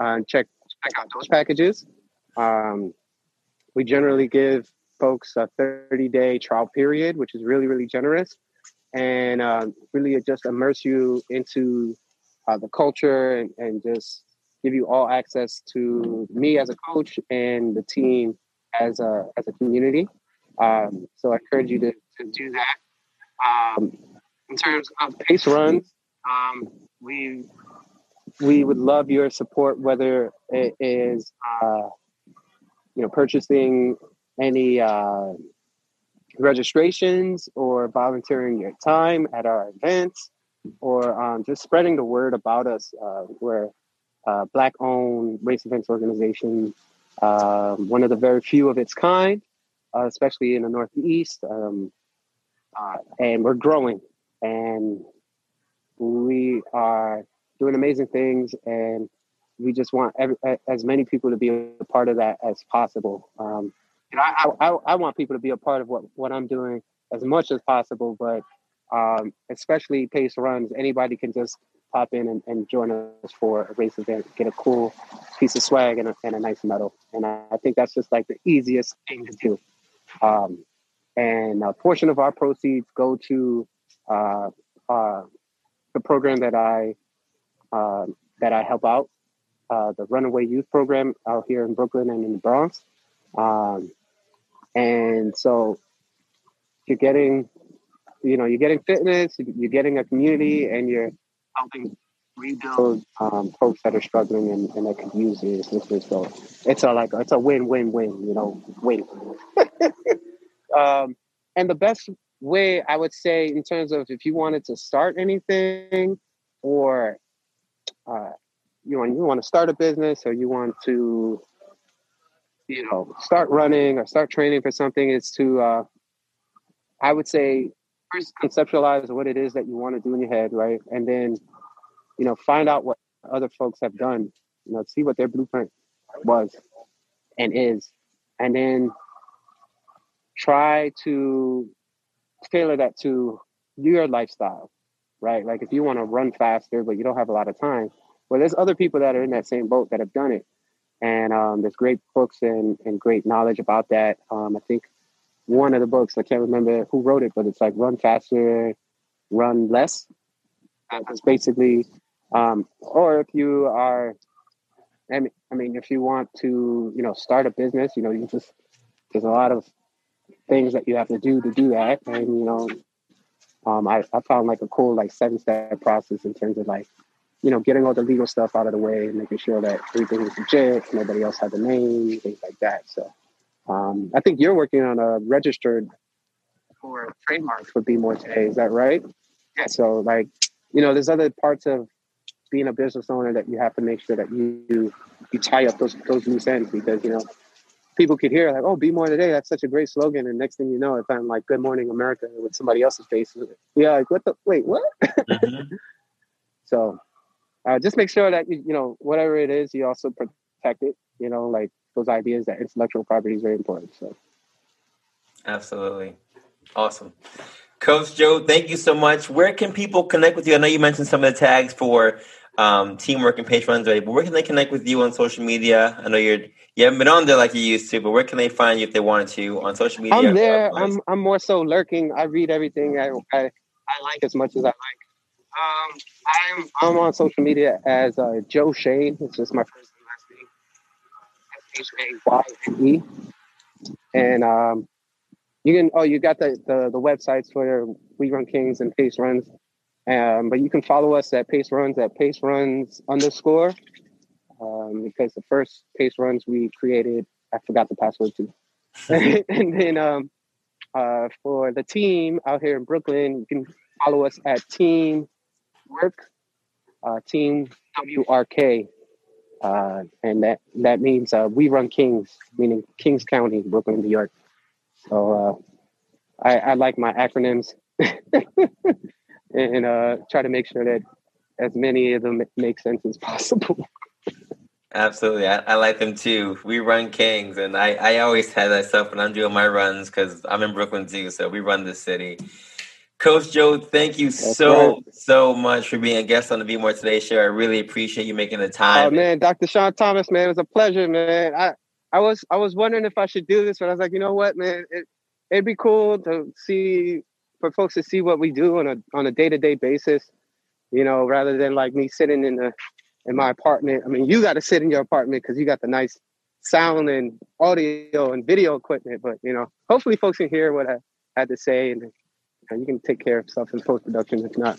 uh, check check out those packages. Um, we generally give folks a 30 day trial period, which is really, really generous and uh, really just immerse you into uh, the culture and, and just give you all access to me as a coach and the team as a, as a community. Um, so I encourage you to, to do that. Um, in terms of pace runs, um, we we would love your support, whether it is uh, you know purchasing any uh, registrations or volunteering your time at our events or um, just spreading the word about us. Uh, we're a black owned race events organization, um, one of the very few of its kind, uh, especially in the Northeast. Um, uh, and we're growing and we are doing amazing things. And we just want every, as many people to be a part of that as possible. Um, and I, I, I want people to be a part of what, what I'm doing as much as possible, but um, especially pace runs, anybody can just pop in and, and, join us for a race event, get a cool piece of swag and a, and a nice medal. And I, I, think that's just like the easiest thing to do. Um, and a portion of our proceeds go to uh, uh, the program that I uh, that I help out, uh, the Runaway Youth Program out here in Brooklyn and in the Bronx. Um, and so you're getting, you know, you're getting fitness, you're getting a community, and you're helping rebuild um, folks that are struggling and, and that could use assistance. So it's a like it's a win-win-win, you know, win. um, and the best way I would say, in terms of if you wanted to start anything, or uh, you want you want to start a business, or you want to you know start running or start training for something is to uh, i would say first conceptualize what it is that you want to do in your head right? And then you know find out what other folks have done you know see what their blueprint was and is. And then try to tailor that to your lifestyle right? Like if you want to run faster but you don't have a lot of time well there's other people that are in that same boat that have done it. And um, there's great books and, and great knowledge about that. Um, I think one of the books I can't remember who wrote it, but it's like Run Faster, Run Less. It's basically, um, or if you are, I mean, I mean, if you want to, you know, start a business, you know, you just there's a lot of things that you have to do to do that, and you know, um, I, I found like a cool like seven step process in terms of like you know, getting all the legal stuff out of the way, and making sure that everything is legit, nobody else had the name, things like that. So um, I think you're working on a registered for trademarks for Be More today. Is that right? Yeah. So like, you know, there's other parts of being a business owner that you have to make sure that you you tie up those those loose ends because you know people could hear like, "Oh, be more today." That's such a great slogan, and next thing you know, it's on like "Good Morning America" with somebody else's face. Yeah, like what the wait, what? Mm-hmm. so uh, just make sure that you, you know whatever it is, you also protect it. You know, like those ideas that intellectual property is very important. So, absolutely, awesome. Coach Joe, thank you so much. Where can people connect with you? I know you mentioned some of the tags for um, teamwork and pace runs, but where can they connect with you on social media? I know you're you haven't been on there like you used to, but where can they find you if they wanted to on social media? I'm there. I'm I'm more so lurking. I read everything I, I I like as much as I like. Um, I'm I'm on social media as uh, Joe Shayne. It's just my first and last name. H A Y N E. And um, you can oh you got the, the the websites for We Run Kings and Pace Runs. Um, but you can follow us at Pace Runs at Pace Runs underscore. Um, because the first Pace Runs we created, I forgot the password too. and then um, uh, for the team out here in Brooklyn, you can follow us at Team work, uh, Team WRK, uh, and that that means uh, we run Kings, meaning Kings County, Brooklyn, New York. So uh, I, I like my acronyms and uh, try to make sure that as many of them make sense as possible. Absolutely. I, I, like them too. We run Kings, and I, I always have that stuff when I'm doing my runs because I'm in Brooklyn too. So we run the city. Coach Joe, thank you That's so right. so much for being a guest on the Be More Today show. I really appreciate you making the oh, time. Oh man, Dr. Sean Thomas, man, it was a pleasure, man. I I I was I was wondering if I should do this, but I was like, you know what, man, it, it'd be cool to see for folks to see what we do on a on a day to day basis. You know, rather than like me sitting in the in my apartment. I mean, you got to sit in your apartment because you got the nice sound and audio and video equipment. But you know, hopefully, folks can hear what I had to say, and you can take care of stuff in post production. If not,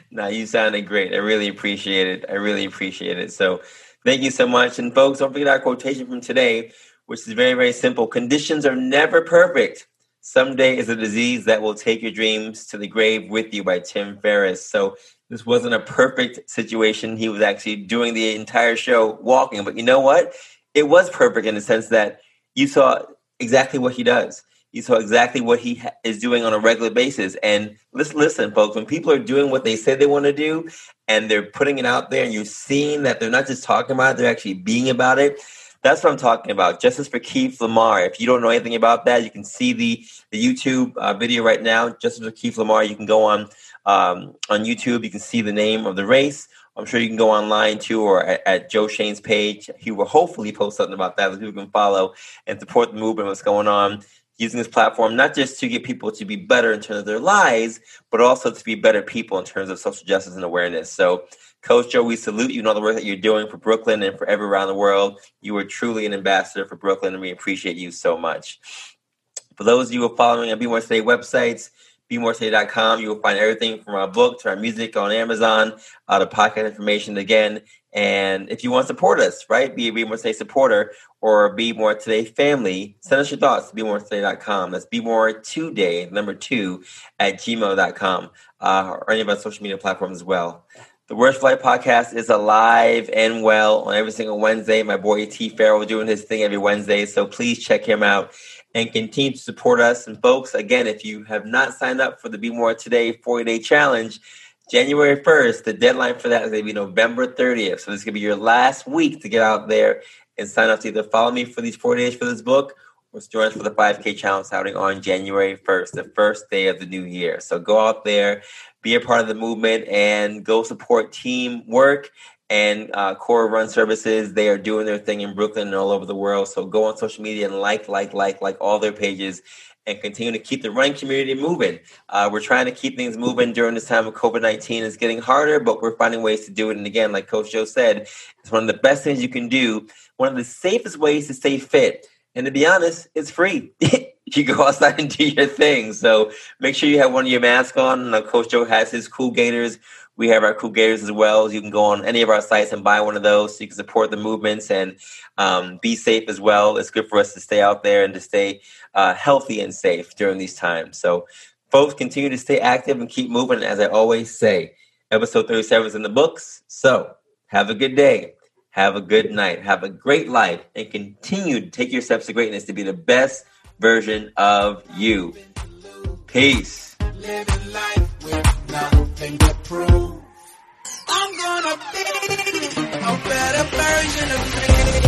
no, you sounded great. I really appreciate it. I really appreciate it. So, thank you so much. And folks, don't forget our quotation from today, which is very, very simple. Conditions are never perfect. Someday is a disease that will take your dreams to the grave with you by Tim Ferriss. So this wasn't a perfect situation. He was actually doing the entire show walking, but you know what? It was perfect in the sense that you saw exactly what he does. You saw exactly what he ha- is doing on a regular basis. And listen, listen, folks, when people are doing what they say they want to do and they're putting it out there and you're seeing that they're not just talking about it, they're actually being about it, that's what I'm talking about. Justice for Keith LaMar. If you don't know anything about that, you can see the the YouTube uh, video right now. Justice for Keith LaMar. You can go on um, on YouTube. You can see the name of the race. I'm sure you can go online too, or at, at Joe Shayne's page. He will hopefully post something about that that people can follow and support the movement. What's going on? Using this platform not just to get people to be better in terms of their lives, but also to be better people in terms of social justice and awareness. So Coach Joe, we salute you and all the work that you're doing for Brooklyn and for everywhere around the world. You are truly an ambassador for Brooklyn, and we appreciate you so much. For those of you who are following our Be More Today websites, BeMoreToday.com, you will find everything from our book to our music on Amazon, uh, the podcast information again. And if you want to support us, right, be a Be More Today supporter or Be More Today family, send us your thoughts to BeMoreToday.com. That's Be More Today, number two, at gmail.com, uh, or any of our social media platforms as well. The Worst Flight podcast is alive and well on every single Wednesday. My boy T Farrell doing his thing every Wednesday, so please check him out and continue to support us. And folks, again, if you have not signed up for the Be More Today 40 Day Challenge, January 1st, the deadline for that is going to be November 30th. So this is going to be your last week to get out there and sign up to either follow me for these 40 days for this book or join us for the 5K challenge starting on January 1st, the first day of the new year. So go out there, be a part of the movement and go support teamwork and uh, Core Run Services. They are doing their thing in Brooklyn and all over the world. So go on social media and like, like, like, like all their pages and continue to keep the running community moving. Uh, we're trying to keep things moving during this time of COVID 19. It's getting harder, but we're finding ways to do it. And again, like Coach Joe said, it's one of the best things you can do, one of the safest ways to stay fit. And to be honest, it's free. you go outside and do your thing. So make sure you have one of your masks on. Coach Joe has his cool gators. We have our cool gators as well. You can go on any of our sites and buy one of those so you can support the movements and um, be safe as well. It's good for us to stay out there and to stay uh, healthy and safe during these times. So, folks, continue to stay active and keep moving. As I always say, episode 37 is in the books. So, have a good day. Have a good night. Have a great life and continue to take your steps to greatness to be the best version of you. Peace prove I'm gonna be a better version of me.